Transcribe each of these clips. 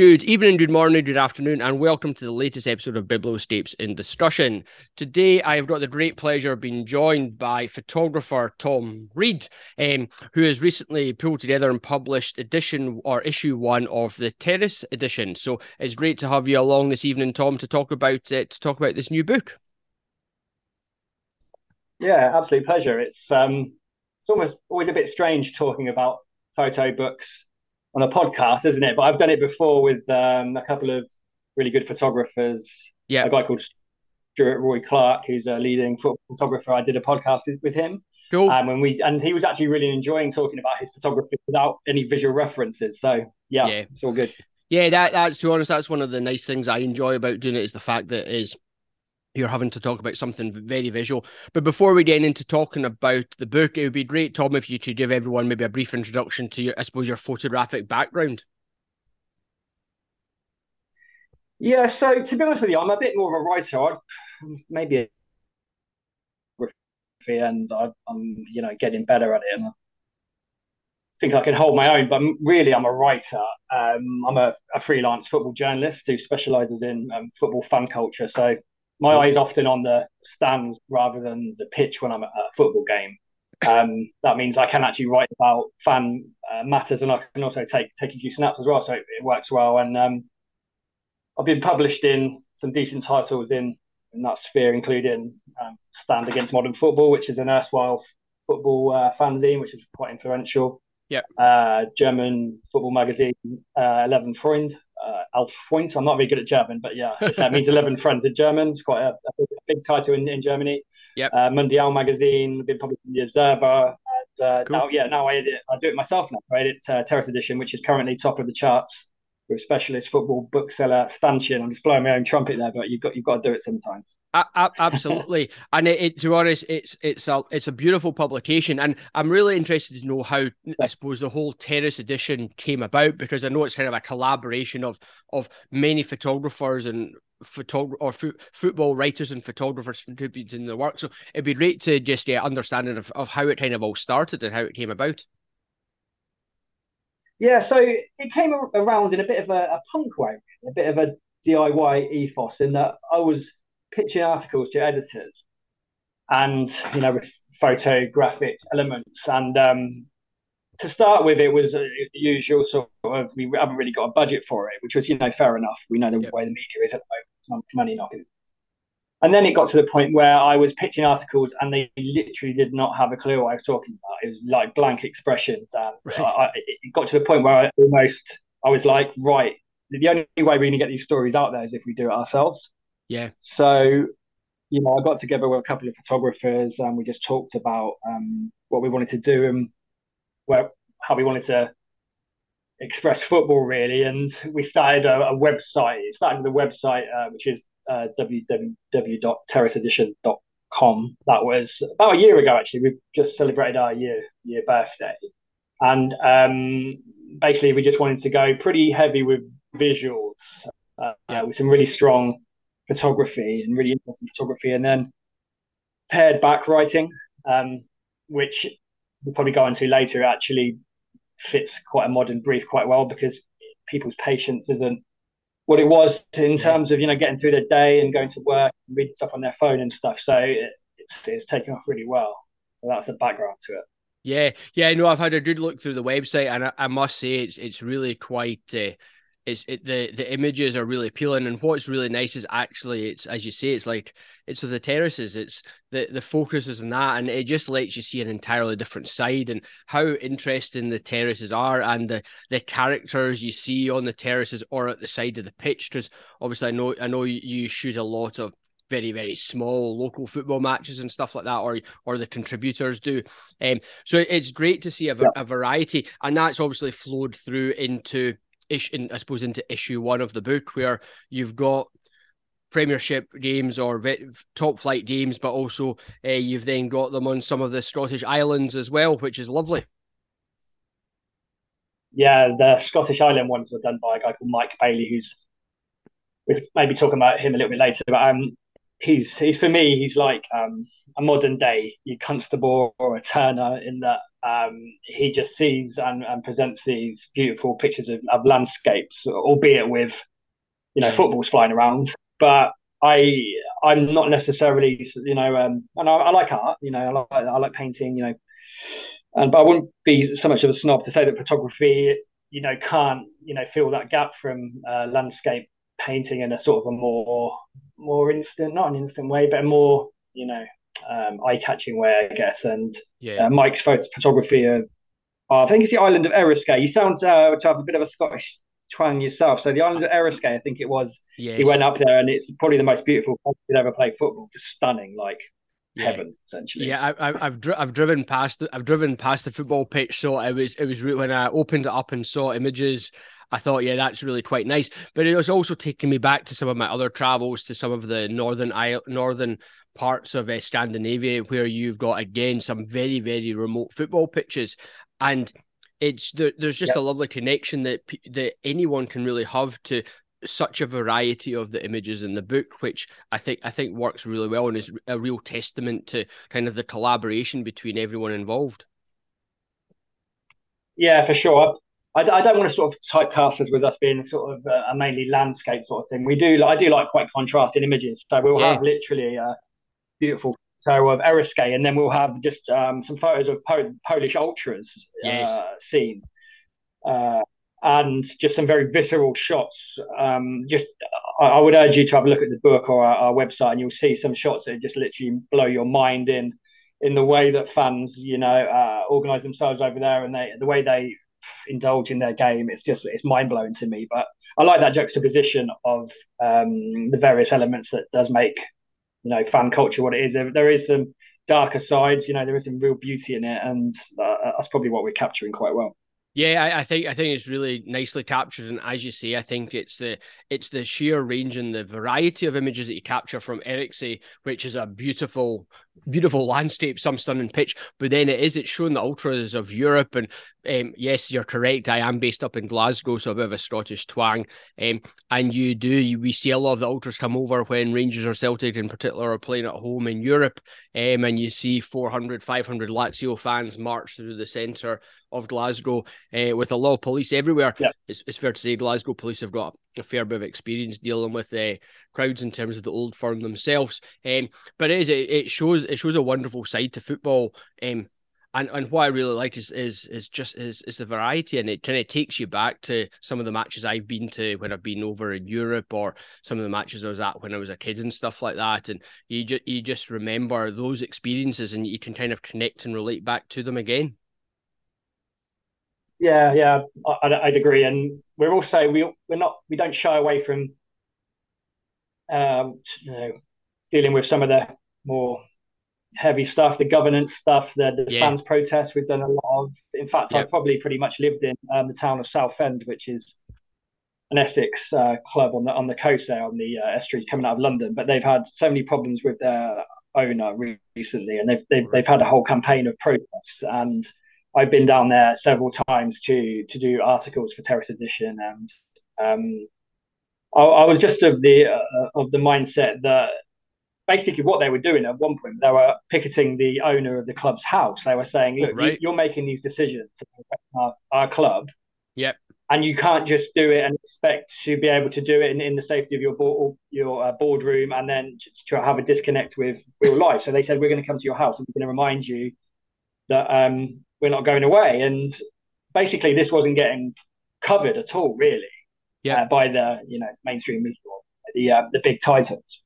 Good evening, good morning, good afternoon, and welcome to the latest episode of Biblioscapes in Discussion. Today, I have got the great pleasure of being joined by photographer Tom Reed, um, who has recently pulled together and published edition or issue one of the Terrace edition. So it's great to have you along this evening, Tom, to talk about it, to talk about this new book. Yeah, absolute pleasure. It's um, it's almost always a bit strange talking about photo books on a podcast, isn't it? But I've done it before with um, a couple of really good photographers. Yeah, a guy called Stuart Roy Clarke, who's a leading photographer. I did a podcast with him. Cool. Um, and we and he was actually really enjoying talking about his photography without any visual references. So yeah, yeah. it's all good. Yeah, that that's to be honest, that's one of the nice things I enjoy about doing it is the fact that is you're having to talk about something very visual. But before we get into talking about the book, it would be great, Tom, if you could give everyone maybe a brief introduction to your, I suppose, your photographic background. Yeah, so to be honest with you, I'm a bit more of a writer. I'd, maybe and I, am you know getting better at it, and I think I can hold my own. But really, I'm a writer. Um, I'm a, a, freelance football journalist who specialises in um, football fan culture. So my eyes often on the stands rather than the pitch when I'm at a football game. Um, that means I can actually write about fan uh, matters, and I can also take take a few snaps as well. So it, it works well. And um, I've been published in some decent titles in in that sphere, including um, Stand Against Modern Football, which is an erstwhile football uh, fanzine, which is quite influential. Yeah. Uh, German football magazine, uh, Eleven Freund, uh, Freund. I'm not very good at German, but yeah, that means 11 friends in German. It's quite a, a big, big, title in, in Germany. Yeah. Uh, Mundial magazine, been published in the Observer. And, uh, cool. now, yeah, now I edit, I do it myself now. I edit uh, Terrace Edition, which is currently top of the charts with specialist football bookseller Stanchion. I'm just blowing my own trumpet there, but you've got you've got to do it sometimes. Absolutely, and it, it, to be honest, it's it's a it's a beautiful publication, and I'm really interested to know how I suppose the whole Terrace edition came about because I know it's kind of a collaboration of of many photographers and photog or football writers and photographers contributing the work. So it'd be great to just get understanding of, of how it kind of all started and how it came about. Yeah, so it came around in a bit of a, a punk way, a bit of a DIY ethos, in that I was pitching articles to editors, and you know, with photographic elements. And um, to start with, it was a usual sort of we haven't really got a budget for it, which was you know fair enough. We know the yep. way the media is at the moment; it's not money knocking. And then it got to the point where I was pitching articles and they literally did not have a clue what I was talking about. It was like blank expressions. And right. I, it got to the point where I almost, I was like, right, the only way we're going to get these stories out there is if we do it ourselves. Yeah. So, you know, I got together with a couple of photographers and we just talked about um, what we wanted to do and where, how we wanted to express football really. And we started a, a website. It started with a website, uh, which is uh, www.terraceedition.com. That was about a year ago, actually. We've just celebrated our year year birthday, and um, basically we just wanted to go pretty heavy with visuals, uh, yeah. with some really strong photography and really interesting photography, and then paired back writing, um, which we'll probably go into later. Actually fits quite a modern brief quite well because people's patience isn't what it was in terms of you know getting through the day and going to work and reading stuff on their phone and stuff. So it, it's it's taken off really well. So that's the background to it. Yeah, yeah, no, I've had a good look through the website, and I, I must say it's it's really quite uh, it's it, the the images are really appealing and what's really nice is actually it's as you say it's like it's the terraces it's the the focus is on that and it just lets you see an entirely different side and how interesting the terraces are and the the characters you see on the terraces or at the side of the pitch because obviously I know I know you shoot a lot of very very small local football matches and stuff like that or or the contributors do um so it's great to see a, a variety and that's obviously flowed through into issue, I suppose, into issue one of the book, where you've got Premiership games or top flight games, but also uh, you've then got them on some of the Scottish Islands as well, which is lovely. Yeah, the Scottish Island ones were done by a guy called Mike Bailey, who's we'll maybe talking about him a little bit later, but um, he's he's for me, he's like um, a modern day Constable or a Turner in that um, he just sees and, and presents these beautiful pictures of, of landscapes, albeit with you know footballs flying around. But I I'm not necessarily you know um, and I, I, like art, you know I like I like painting, you know, and but I wouldn't be so much of a snob to say that photography you know can't you know fill that gap from uh, landscape painting in a sort of a more more instant, not an instant way, but a more you know um, eye catching way, I guess. And yeah. uh, Mike's photography of, oh, I think it's the island of Eriskay. You sound uh, to have a bit of a Scottish twang yourself. So the island of Eriskay, I think it was. Yes. He went up there, and it's probably the most beautiful place he'd ever played football. Just stunning, like heaven essentially. Yeah, I, have dri- I've driven past I've driven past the football pitch, so it was it was re- when I opened it up and saw images. I thought, yeah, that's really quite nice. But it was also taking me back to some of my other travels to some of the northern northern parts of uh, Scandinavia where you've got again some very very remote football pitches, and it's there, there's just yep. a lovely connection that that anyone can really have to such a variety of the images in the book, which I think I think works really well and is a real testament to kind of the collaboration between everyone involved. Yeah, for sure. I, I don't want to sort of typecast us with us being sort of a, a, mainly landscape sort of thing. We do I do like quite contrasting images, so we'll yeah. have literally a beautiful photo of Eriskay, and then we'll have just um, some photos of po- Polish ultras yes. uh, seen. Uh, and just some very visceral shots. Um, just, I, I, would urge you to have a look at the book or our, our, website, and you'll see some shots that just literally blow your mind in, in the way that fans, you know, uh, organise themselves over there, and they, the way they indulge in their game. It's just, it's mind blowing to me. But I like that juxtaposition of um, the various elements that does make, you know, fan culture what it is. There, there is some darker sides, you know, there is some real beauty in it, and uh, that's probably what we're capturing quite well. Yeah, I, I, think I think it's really nicely captured, and as you say, I think it's the it's the sheer range and the variety of images that you capture from Eriskay, which is a beautiful, beautiful landscape, some stunning pitch. But then it is it's showing the ultras of Europe, and um, yes, you're correct. I am based up in Glasgow, so a bit of a Scottish twang. Um, and you do you, we see a lot of the ultras come over when Rangers or Celtic in particular are playing at home in Europe, um, and you see 400, 500 Lazio fans march through the centre of Glasgow uh, with a lot of police everywhere. Yeah. It's, it's fair to say Glasgow police have got a fair bit of experience dealing with uh, crowds in terms of the old firm themselves. Um, but it is it, it shows it shows a wonderful side to football. Um, and and what I really like is is is just is is the variety, and it kind of takes you back to some of the matches I've been to when I've been over in Europe, or some of the matches I was at when I was a kid and stuff like that. And you just you just remember those experiences, and you can kind of connect and relate back to them again. Yeah, yeah, I, would agree, and we're also we we're not we don't shy away from um, you know dealing with some of the more heavy stuff, the governance stuff, the, the yeah. fans protests. We've done a lot of. In fact, yep. I've probably pretty much lived in um, the town of Southend, which is an Essex uh, club on the on the coast there on the uh, estuary coming out of London. But they've had so many problems with their owner recently, and they've they've, they've had a whole campaign of protests and I've been down there several times to to do articles for Terrace Edition, and um, I, I, was just of the uh, of the mindset that basically what they were doing at one point they were picketing the owner of the club's house. They were saying, "Look, right. you, are making these decisions to our, our club, yep, and you can't just do it and expect to be able to do it in, in the safety of your board, your uh, boardroom and then to have a disconnect with real life." So they said, "We're going to come to your house and we're going to remind you." That um, we're not going away. And basically, this wasn't getting covered at all, really, yeah. Uh, by the you know mainstream media, the uh, the big titans.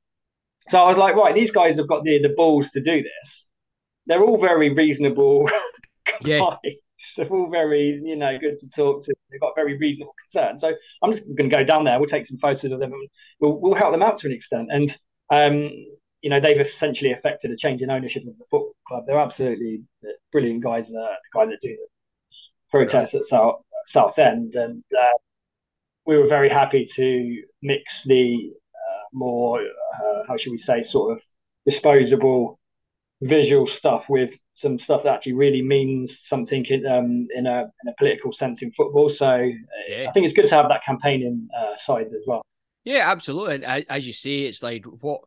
So I was like, right, these guys have got the the balls to do this. They're all very reasonable yeah. guys. They're all very, you know, good to talk to. They've got very reasonable concerns. So I'm just going to go down there. We'll take some photos of them, and we'll, we'll help them out to an extent. And um, you know, they've essentially affected a change in ownership of the football club. They're absolutely brilliant guys. The, the guy that do the protests at South Southend, and uh, we were very happy to mix the uh, more, uh, how should we say, sort of disposable visual stuff with some stuff that actually really means something in, um, in a in a political sense in football. So uh, yeah. I think it's good to have that campaigning uh, side as well. Yeah, absolutely. And as you say, it's like what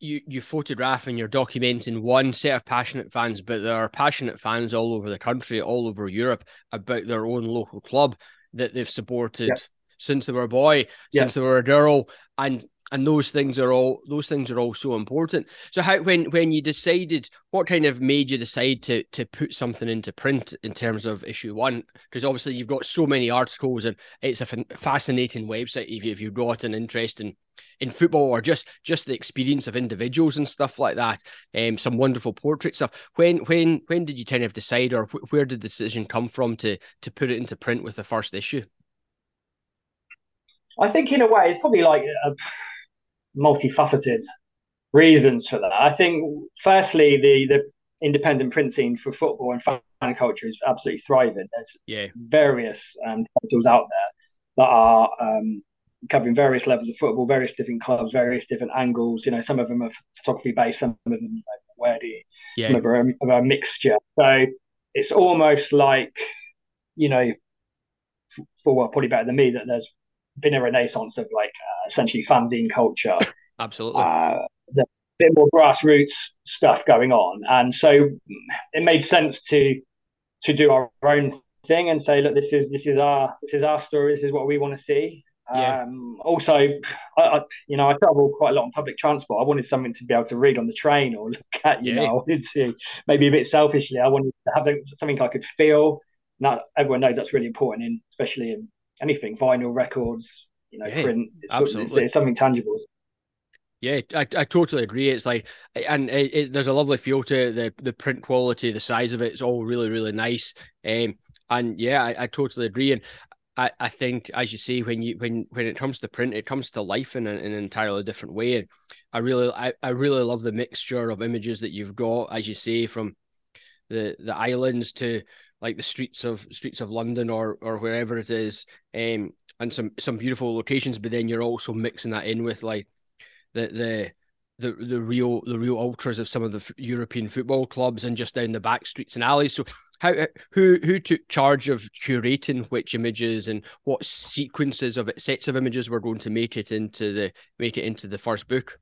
you you photograph and you're documenting one set of passionate fans, but there are passionate fans all over the country, all over Europe about their own local club that they've supported yeah. since they were a boy, yeah. since they were a girl, and and those things are all those things are all so important. So how when when you decided what kind of made you decide to to put something into print in terms of issue one? Because obviously you've got so many articles and it's a fascinating website if you if you've got an interest in in football or just just the experience of individuals and stuff like that. Um, some wonderful portrait stuff. When when when did you kind of decide, or wh- where did the decision come from to to put it into print with the first issue? I think in a way it's probably like a multifaceted reasons for that. I think firstly the the independent print scene for football and fan culture is absolutely thriving. There's yeah. various um, titles out there that are um, covering various levels of football, various different clubs, various different angles. You know, some of them are photography based, some of them are wordy, yeah. some of them are, are a mixture. So it's almost like, you know, for well, probably better than me, that there's been a renaissance of like uh, essentially fanzine culture. Absolutely. Uh, a bit more grassroots stuff going on, and so it made sense to to do our own thing and say, look, this is this is our this is our story. This is what we want to see. Yeah. Um, also, I, I, you know, I travel quite a lot on public transport. I wanted something to be able to read on the train or look at. You yeah. know, I wanted to maybe a bit selfishly. I wanted to have something I could feel. Now everyone knows that's really important, in especially in anything, vinyl records, you know, yeah, print. It's, absolutely, it's, it's something tangible. Yeah, I, I totally agree. It's like, and it, it, there's a lovely feel to it. the the print quality, the size of it. It's all really really nice. Um, and yeah, I, I totally agree. And I, I think, as you say, when you when when it comes to print, it comes to life in, a, in an entirely different way. And I really, I, I really love the mixture of images that you've got, as you say, from the the islands to like the streets of streets of London or or wherever it is, um, and some some beautiful locations. But then you're also mixing that in with like the the the the real the real ultras of some of the European football clubs and just down the back streets and alleys. So how uh, who who took charge of curating which images and what sequences of it, sets of images were going to make it into the make it into the first book?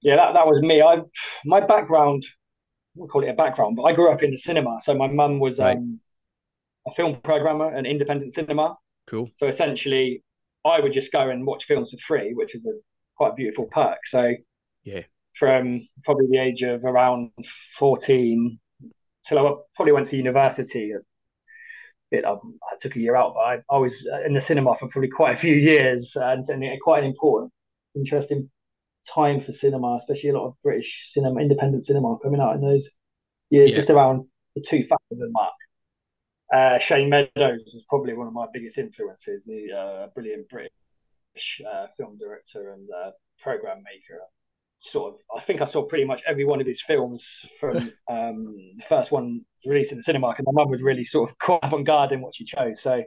Yeah, that, that was me. I my background, we'll call it a background, but I grew up in the cinema. So my mum was right. um, a film programmer, an independent cinema. Cool. So essentially, I would just go and watch films for free, which is a quite a beautiful perk. So yeah, from probably the age of around fourteen till I probably went to university. It, um, I took a year out, but I, I, was in the cinema for probably quite a few years, and, and quite an important, interesting time for cinema, especially a lot of British cinema, independent cinema coming out in those years, yeah. just around the two factors mark. Uh, Shane Meadows is probably one of my biggest influences, the uh, brilliant British uh, film director and uh, program maker sort of I think I saw pretty much every one of his films from um, the first one released in the cinema and my mum was really sort of quite avant-garde in what she chose. So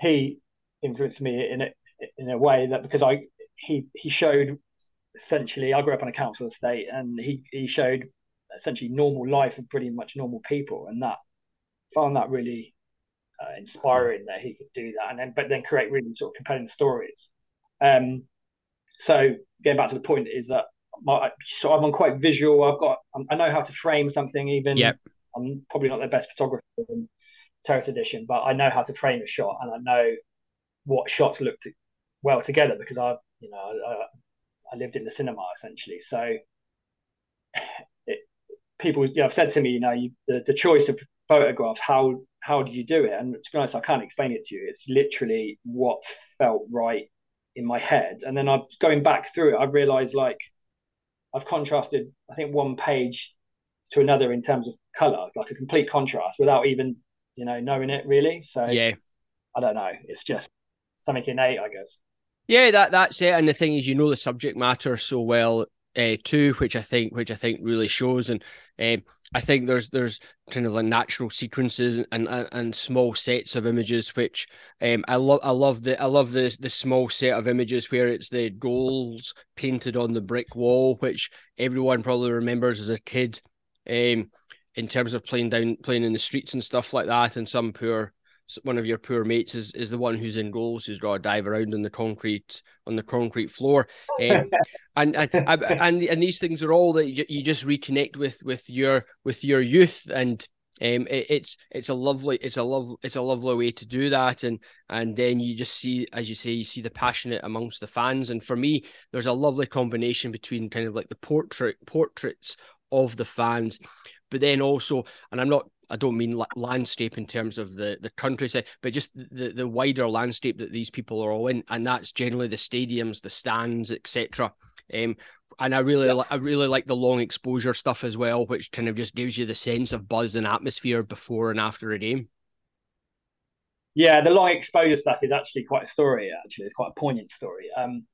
he influenced me in a, in a way that because I he he showed essentially I grew up on a council estate and he he showed essentially normal life of pretty much normal people and that found that really uh, inspiring that he could do that and then but then create really sort of compelling stories. Um so getting back to the point is that my, so I'm on quite visual. I've got um, I know how to frame something. Even yep. I'm probably not the best photographer in Terrace Edition, but I know how to frame a shot, and I know what shots look to, well together because I, you know, I, I lived in the cinema essentially. So it, people, you know, have said to me, you know, you, the the choice of photographs, how how do you do it? And to be honest, I can't explain it to you. It's literally what felt right in my head. And then I'm going back through it, I realized like I've contrasted, I think, one page to another in terms of color, like a complete contrast without even, you know, knowing it really. So yeah, I don't know. It's just something innate, I guess. Yeah, that that's it. And the thing is, you know the subject matter so well uh, too, which I think which I think really shows. And um, I think there's there's kind of like natural sequences and, and, and small sets of images, which um, I love. I love the I love the the small set of images where it's the goals painted on the brick wall, which everyone probably remembers as a kid. Um, in terms of playing down playing in the streets and stuff like that, and some poor one of your poor mates is, is the one who's in goals who's got to dive around on the concrete on the concrete floor. Um, and, and and and these things are all that you, you just reconnect with with your with your youth. And um, it, it's it's a lovely it's a love it's a lovely way to do that, and and then you just see, as you say, you see the passionate amongst the fans, and for me, there's a lovely combination between kind of like the portrait portraits of the fans, but then also, and I'm not I don't mean landscape in terms of the the countryside, but just the the wider landscape that these people are all in, and that's generally the stadiums, the stands, etc. Um, and I really, yeah. I really like the long exposure stuff as well, which kind of just gives you the sense of buzz and atmosphere before and after a game. Yeah, the long exposure stuff is actually quite a story. Actually, it's quite a poignant story. Um,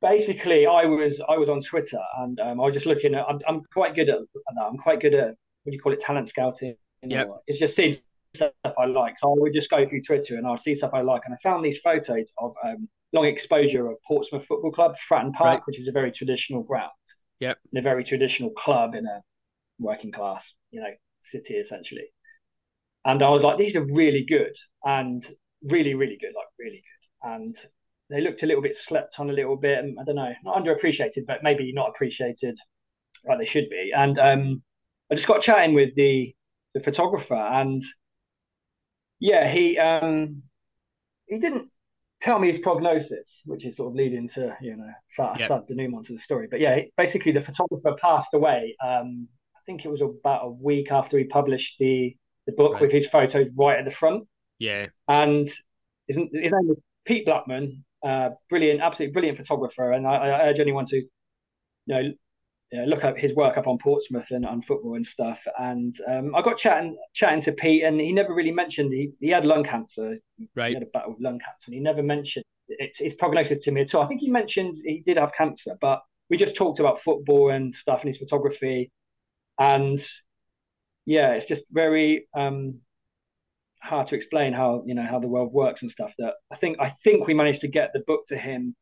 basically, I was I was on Twitter and um, I was just looking at. I'm, I'm quite good at. I'm quite good at what do you call it, talent scouting. Yeah, it's just seeing stuff I like. So I would just go through Twitter and I'd see stuff I like, and I found these photos of um, long exposure of Portsmouth Football Club, Fratton Park, right. which is a very traditional ground. Yep. And a very traditional club in a working class, you know, city essentially. And I was like, these are really good and really, really good, like really good. And they looked a little bit slept on a little bit. And I don't know, not underappreciated, but maybe not appreciated like they should be. And um, I just got chatting with the the photographer, and yeah, he um, he didn't tell me his prognosis, which is sort of leading to you know sad, yep. sad denouement to the story. But yeah, basically the photographer passed away. Um, I think it was about a week after he published the the book right. with his photos right at the front. Yeah, and his, his name was Pete Blackman, uh, brilliant, absolutely brilliant photographer, and I, I urge anyone to you know you know, look up his work up on Portsmouth and on football and stuff. And um, I got chatting chatting to Pete, and he never really mentioned he, he had lung cancer. Right, he had a battle with lung cancer, and he never mentioned its, its prognosis to me at all. I think he mentioned he did have cancer, but we just talked about football and stuff and his photography, and yeah, it's just very um, hard to explain how you know how the world works and stuff. That I think I think we managed to get the book to him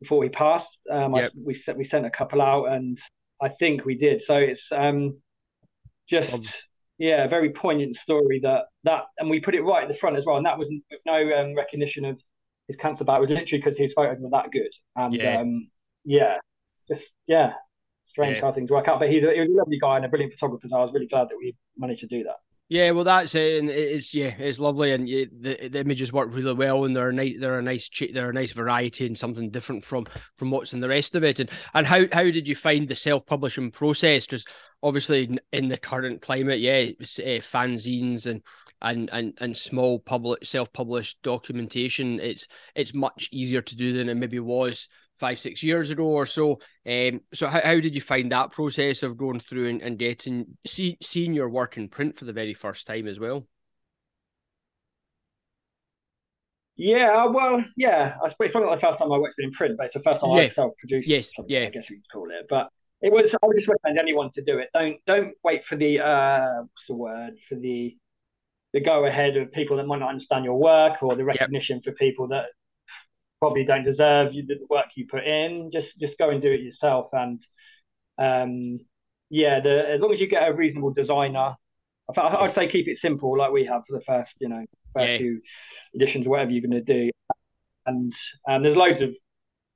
before he passed. Um, yep. I, we sent we sent a couple out, and I think we did. So it's um, just um, yeah, a very poignant story that that, and we put it right at the front as well. And that was with no um, recognition of his cancer battle. It was literally because his photos were that good. And yeah, um, yeah just yeah, strange yeah. how things work out. But he's a, he was a lovely guy and a brilliant photographer. So I was really glad that we managed to do that. Yeah, well, that's it, and it's yeah, it's lovely, and the the images work really well, and they're a nice, they're a nice, they're a nice variety and something different from from what's in the rest of it. And and how how did you find the self publishing process? Because obviously in the current climate, yeah, uh, fanzines and and and and small public self published documentation, it's it's much easier to do than it maybe was five six years ago or so. Um, so how, how did you find that process of going through and, and getting see, seeing your work in print for the very first time as well? Yeah, uh, well, yeah. I suppose it's not the first time I worked in print, but it's the first time yeah. I self-produced. Yes, yeah. I guess we could call it. But it was. I would just recommend anyone to do it. Don't don't wait for the uh, what's the word for the the go ahead of people that might not understand your work or the recognition yep. for people that probably don't deserve you, the work you put in. Just just go and do it yourself. And um, yeah, the, as long as you get a reasonable designer, I, would say keep it simple, like we have for the first, you know, first yeah. few editions, whatever you're going to do. And and there's loads of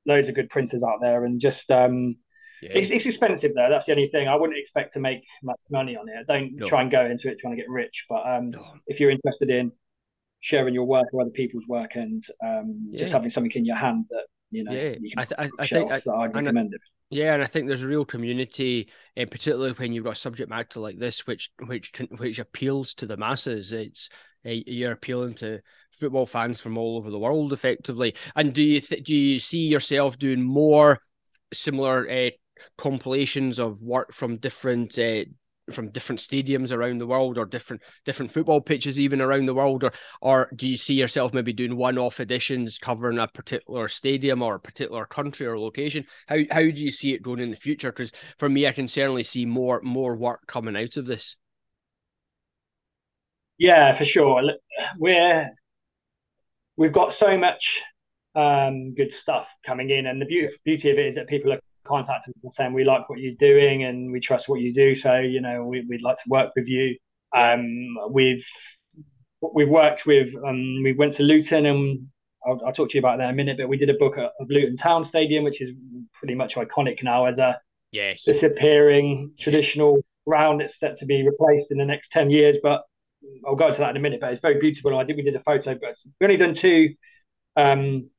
loads of good printers out there, and just um, yeah. it's, it's expensive though. That's the only thing. I wouldn't expect to make much money on it. Don't no. try and go into it trying to get rich. But um, no. if you're interested in sharing your work or other people's work and um, yeah. just having something in your hand that you know yeah. you I, th- I, think I, I'd recommend it. Yeah, and I think there's a real community, and uh, particularly when you've got a subject matter like this, which which which appeals to the masses. It's uh, you're appealing to football fans from all over the world, effectively. And do you th- do you see yourself doing more similar uh, compilations of work from different uh, from different stadiums around the world or different different football pitches even around the world or or do you see yourself maybe doing one-off editions covering a particular stadium or a particular country or location? How how do you see it going in the future? Because for me I can certainly see more more work coming out of this. Yeah for sure. We're we've got so much um, good stuff coming in and the beauty, beauty of it is that people are contacted us and saying we like what you're doing and we trust what you do. So you know we, would like to work with you. Um, we've we've worked with. Um, we went to Luton, and I'll, I'll, talk to you about that in a minute. But we did a book of Luton Town Stadium, which is pretty much iconic now as a yes. disappearing traditional ground that's set to be replaced in the next ten years. But I'll go into that in a minute. But it's very beautiful. I think we did a photo, but we've only done two um,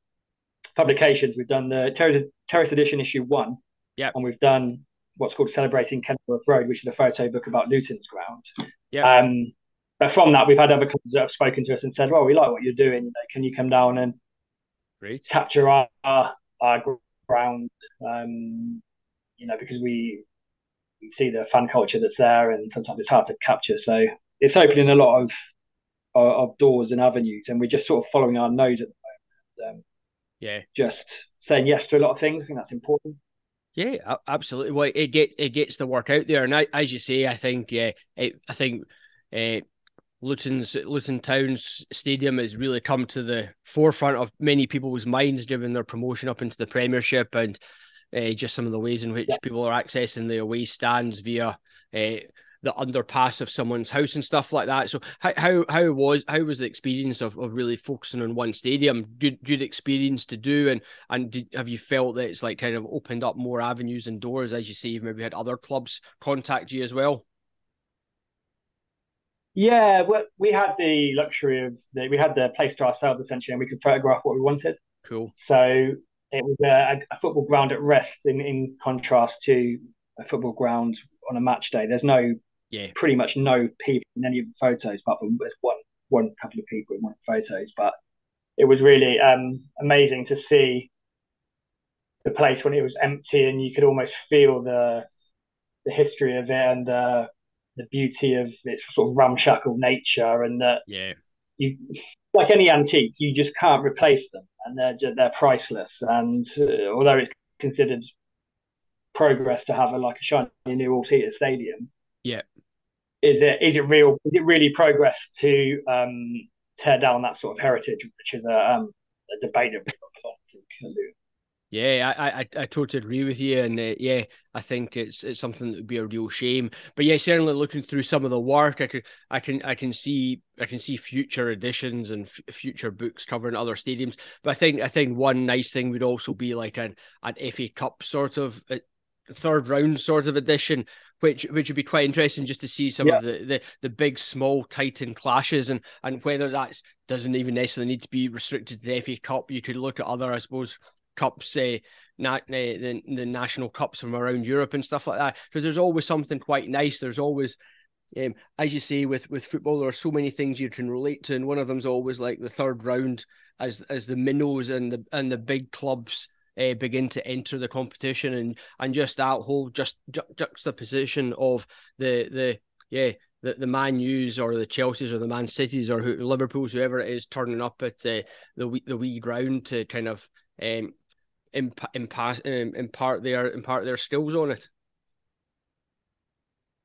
publications. We've done the Terrace, Terrace Edition issue one, yeah, and we've done what's called Celebrating Kenilworth Road, which is a photo book about Luton's ground. Yeah. Um, but from that, we've had other clubs that have spoken to us and said, "Well, we like what you're doing. Can you come down and Great. capture our our, our ground?" Um, you know, because we we see the fan culture that's there, and sometimes it's hard to capture. So it's opening a lot of of doors and avenues, and we're just sort of following our nose at the moment. Um, yeah, just saying yes to a lot of things. I think that's important. Yeah, absolutely. Well, it get it gets the work out there, and I, as you say, I think yeah, it, I think uh, Luton's Luton Town's stadium has really come to the forefront of many people's minds, given their promotion up into the Premiership and uh, just some of the ways in which yeah. people are accessing the away stands via uh, the underpass of someone's house and stuff like that. So how how, how was how was the experience of, of really focusing on one stadium? Good good experience to do, and and did, have you felt that it's like kind of opened up more avenues and doors as you say? You've maybe had other clubs contact you as well. Yeah, we had the luxury of the, we had the place to ourselves essentially, and we could photograph what we wanted. Cool. So it was a, a football ground at rest, in in contrast to a football ground on a match day. There's no yeah, pretty much no people in any of the photos, but there's one one couple of people in one of the photos. But it was really um, amazing to see the place when it was empty, and you could almost feel the the history of it and the the beauty of its sort of ramshackle nature, and that yeah, you like any antique, you just can't replace them, and they're they're priceless. And uh, although it's considered progress to have a like a shiny new all-seater stadium, yeah, is it is it real? Is it really progress to um, tear down that sort of heritage, which is a, um, a debate yeah, I, I I totally agree with you, and uh, yeah, I think it's it's something that would be a real shame. But yeah, certainly looking through some of the work, I can I can I can see I can see future editions and f- future books covering other stadiums. But I think I think one nice thing would also be like an an FA Cup sort of uh, third round sort of edition, which which would be quite interesting just to see some yeah. of the, the the big small titan clashes and and whether that's doesn't even necessarily need to be restricted to the FA Cup. You could look at other, I suppose, cups, say, uh, the the national cups from around Europe and stuff like that. Because there's always something quite nice. There's always um, as you say, with with football, there are so many things you can relate to, and one of them's always like the third round as as the minnows and the and the big clubs uh, begin to enter the competition and and just that whole just ju- juxtaposition of the the yeah the, the Man U's or the Chelsea's or the Man Cities or who, Liverpool's whoever it is turning up at uh, the the wee ground to kind of um, imp- impa- um, impart their impart their skills on it.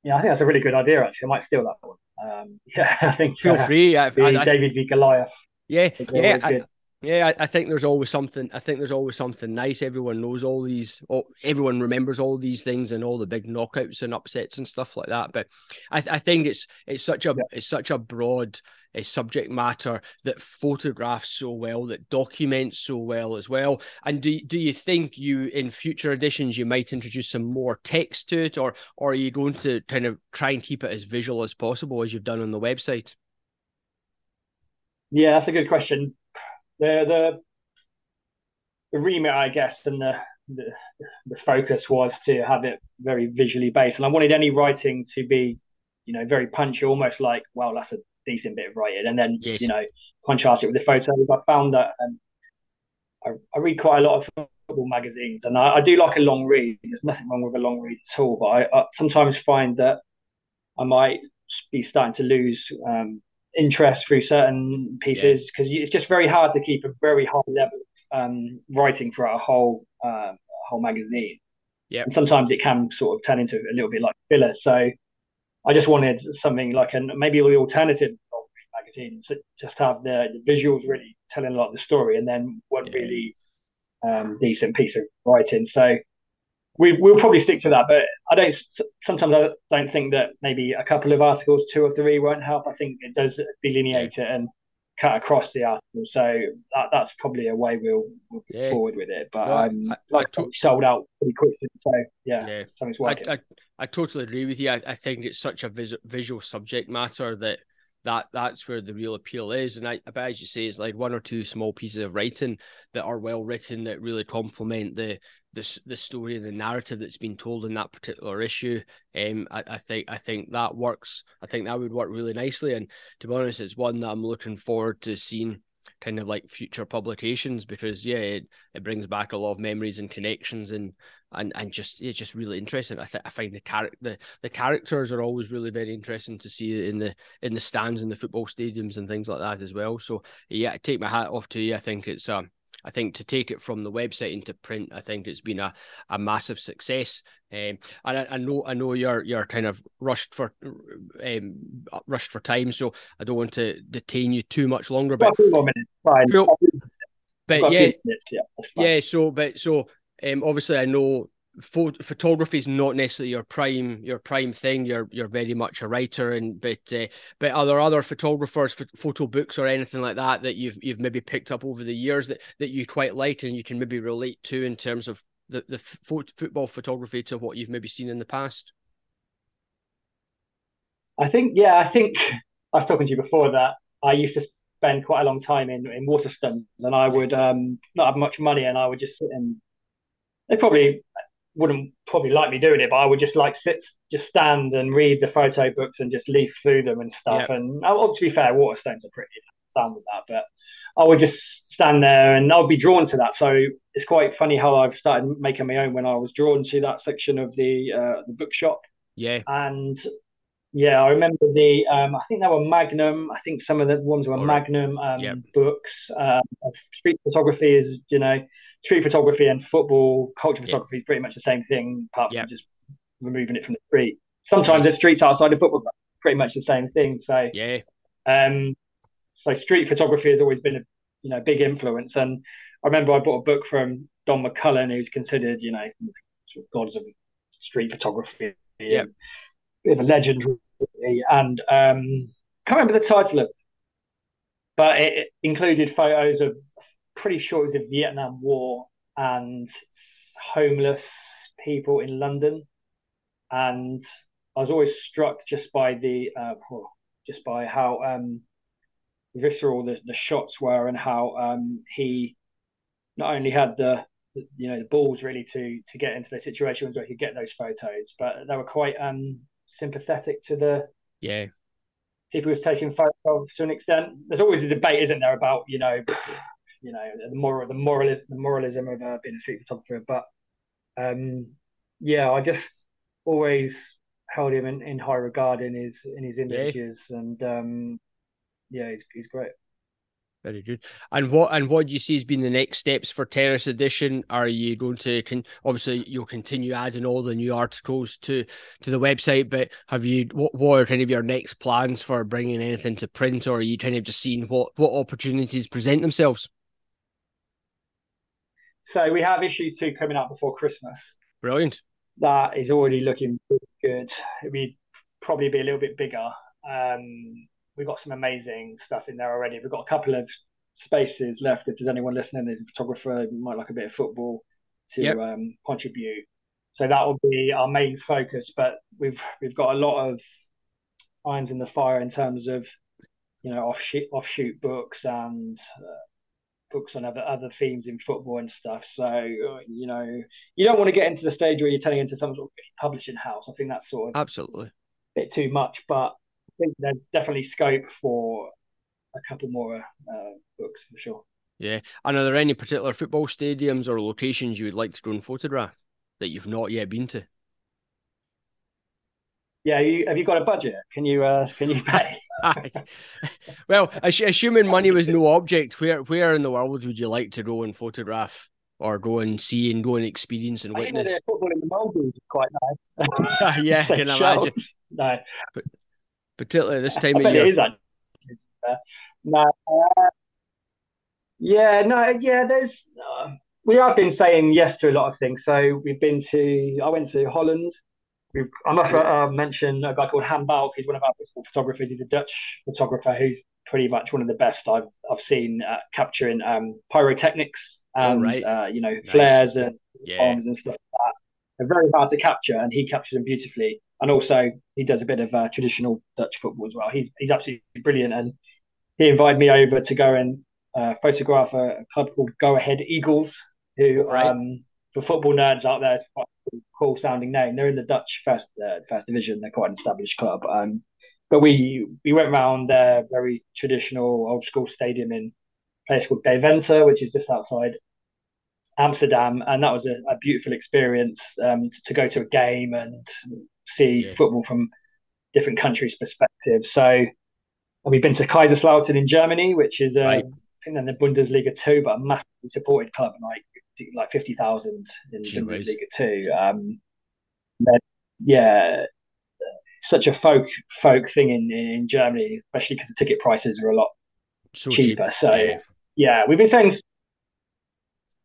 Yeah, I think that's a really good idea. Actually, I might steal that one. Um, yeah, I think feel uh, free. Yeah, David v Goliath. Yeah, yeah. I, yeah, I, I, think there's always something. I think there's always something nice. Everyone knows all these. Oh, everyone remembers all these things and all the big knockouts and upsets and stuff like that. But I, I think it's it's such a yeah. it's such a broad uh, subject matter that photographs so well, that documents so well as well. And do do you think you in future editions you might introduce some more text to it, or or are you going to kind of try and keep it as visual as possible as you've done on the website? Yeah, that's a good question the the the remit, I guess, and the, the the focus was to have it very visually based, and I wanted any writing to be, you know, very punchy, almost like, well, that's a decent bit of writing, and then yes. you know, contrast it with the photos. I found that um, I, I, read quite a lot of football magazines, and I, I, do like a long read. There's nothing wrong with a long read at all, but I, I sometimes find that I might be starting to lose um, interest through certain pieces because yeah. it's just very hard to keep a very high level of um, writing for a whole uh, whole magazine. Yeah, and sometimes it can sort of turn into a little bit like filler. So I just wanted something like an maybe the alternative magazine, so just have the, the, visuals really telling a lot of the story, and then one yeah. really um, decent piece of writing. So we we'll probably stick to that. But I don't. Sometimes I don't think that maybe a couple of articles, two or three, won't help. I think it does delineate it and cut across the article. So that, that's probably a way we'll, we'll yeah. forward with it. But well, I'm I, like I to- sold out pretty quickly. So yeah, yeah. something's working. I, I, I, totally agree with you. I, I think it's such a vis- visual subject matter that that that's where the real appeal is. And I, but as you say, it's like one or two small pieces of writing that are well written that really complement the the the story and the narrative that's been told in that particular issue. Um, I, I think I think that works. I think that would work really nicely. And to be honest, it's one that I'm looking forward to seeing kind of like future publications because yeah it, it brings back a lot of memories and connections and and and just it's just really interesting. I think I find the character the, the characters are always really very interesting to see in the in the stands in the football stadiums and things like that as well. So yeah, take my hat off to you. I think it's um I think to take it from the website into print, I think it's been a, a massive success. Um, and I, I, know I know you're you're kind of rushed for um, rushed for time, so I don't want to detain you too much longer. But, fine. but yeah, yeah, yeah. So but so um, obviously I know photography is not necessarily your prime your prime thing. You're you're very much a writer, and but uh, but are there other photographers, photo books, or anything like that that you've you've maybe picked up over the years that that you quite like and you can maybe relate to in terms of the the football photography to what you've maybe seen in the past? I think yeah, I think I was talking to you before that I used to spend quite a long time in in Waterstones, and I would um not have much money, and I would just sit and they probably wouldn't probably like me doing it, but I would just like sit, just stand and read the photo books and just leaf through them and stuff. Yep. And oh, to be fair, Waterstones are pretty stand with that, but I would just stand there and I would be drawn to that. So it's quite funny how I've started making my own when I was drawn to that section of the uh, the bookshop. Yeah, and yeah, I remember the um, I think they were Magnum. I think some of the ones were Magnum um, yep. books. Um, street photography is you know street photography and football culture photography yeah. is pretty much the same thing, apart from just removing it from the street. Sometimes the streets outside of football, pretty much the same thing. So yeah, um, so street photography has always been a you know big influence. And I remember I bought a book from Don McCullin, who's considered you know sort of gods of street photography. Yeah, bit of a legend, really. and um, can't remember the title of, it, but it included photos of pretty sure it was the Vietnam War and homeless people in London, and I was always struck just by the uh, just by how um, visceral the, the shots were and how um, he not only had the you know the balls really to to get into the situations where he could get those photos, but they were quite um, sympathetic to the yeah people who's taking photos to an extent. There's always a debate, isn't there, about you know you know the moral the moralism the moralism of uh, being a street photographer. But um, yeah, I just always held him in, in high regard in his in his images, yeah. and um, yeah, he's he's great. Very good. And what and what do you see as being the next steps for Terrace Edition? Are you going to can obviously you'll continue adding all the new articles to to the website, but have you what what are kind of your next plans for bringing anything to print, or are you kind of just seeing what what opportunities present themselves? So we have issue two coming up before Christmas. Brilliant. That is already looking good. It'll be probably be a little bit bigger. Um, we've got some amazing stuff in there already. We've got a couple of spaces left. If there's anyone listening, there's a photographer might like a bit of football to yep. um, contribute. So that will be our main focus. But we've we've got a lot of irons in the fire in terms of you know offshoot offshoot books and uh, books on other other themes in football and stuff. So uh, you know, you don't want to get into the stage where you're turning into some sort of publishing house. I think that's sort of absolutely a bit too much. But I think there's definitely scope for a couple more uh, books for sure. Yeah, and are there any particular football stadiums or locations you would like to go and photograph that you've not yet been to? Yeah, you, have you got a budget? Can you uh, can you pay? well, assuming money was no object, where where in the world would you like to go and photograph or go and see and go and experience and witness? I football in the Maldives is quite nice. yeah, I can imagine. No, but particularly this time of year. It is uh, no, uh, yeah, no, yeah. There's uh, we have been saying yes to a lot of things. So we've been to, I went to Holland. We've, I must uh, mention a guy called Han Balk. He's one of our principal photographers. He's a Dutch photographer who's pretty much one of the best I've I've seen uh, capturing um, pyrotechnics and oh, right. uh, you know nice. flares and yeah. bombs and stuff like that. They're very hard to capture, and he captures them beautifully. And also, he does a bit of uh, traditional Dutch football as well. He's he's absolutely brilliant, and he invited me over to go and uh, photograph a, club called Go Ahead Eagles, who right. um, for football nerds out there, quite a cool sounding name. They're in the Dutch first uh, first division. They're quite an established club. Um, but we we went around their very traditional old school stadium in a place called Deventer, which is just outside Amsterdam, and that was a, a beautiful experience um, to, to, go to a game and see yeah. football from different countries' perspective. So we've been to Kaiserslautern in Germany, which is uh, right. I think in the Bundesliga two, but a massively supported club, like like fifty thousand in the Bundesliga two. Um, yeah, such a folk folk thing in in Germany, especially because the ticket prices are a lot so cheaper. Cheap. So yeah. yeah. we've been saying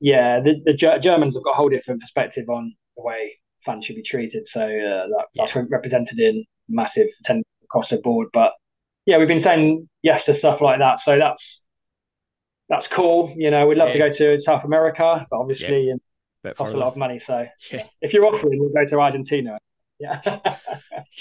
yeah, the, the Germans have got a whole different perspective on the way fans should be treated. So uh, that, yeah. that's represented in massive attendance across the board. But yeah, we've been saying yes to stuff like that. So that's that's cool. You know, we'd love yeah. to go to South America, but obviously yeah. Um, it costs a lot of money. So if you're offering, we'll go to Argentina. Yeah.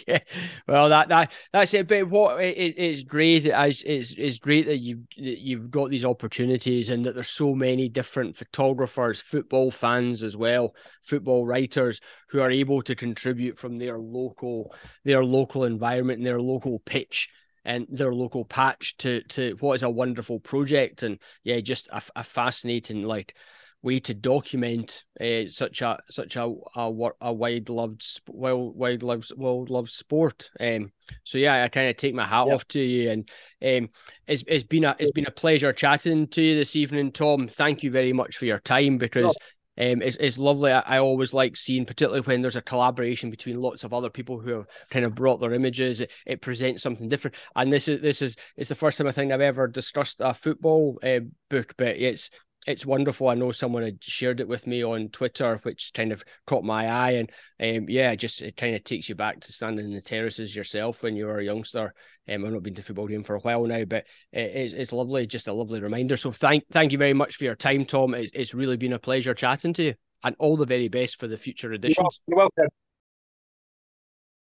yeah. Well, that that that's it. But what it, it's great as it's, it's great that you've you've got these opportunities and that there's so many different photographers, football fans as well, football writers who are able to contribute from their local their local environment and their local pitch and their local patch to to what is a wonderful project and yeah, just a, a fascinating like way to document uh, such a such a a, a wide loved well wide loved well loved sport. Um, so yeah, I kind of take my hat yep. off to you, and um, it's it's been a it's been a pleasure chatting to you this evening, Tom. Thank you very much for your time because. Um, it's, it's lovely. I, I, always like seeing, particularly when there's a collaboration between lots of other people who have kind of brought their images. It, it presents something different. And this is this is it's the first time I think I've ever discussed a football uh, book, but it's it's wonderful. I know someone had shared it with me on Twitter, which kind of caught my eye, and um, yeah, just it kind of takes you back to standing in the terraces yourself when you were a youngster. Um, I've not been to football game for a while now, but it's it's lovely, just a lovely reminder. So thank thank you very much for your time, Tom. It's, it's really been a pleasure chatting to you, and all the very best for the future editions. You're welcome.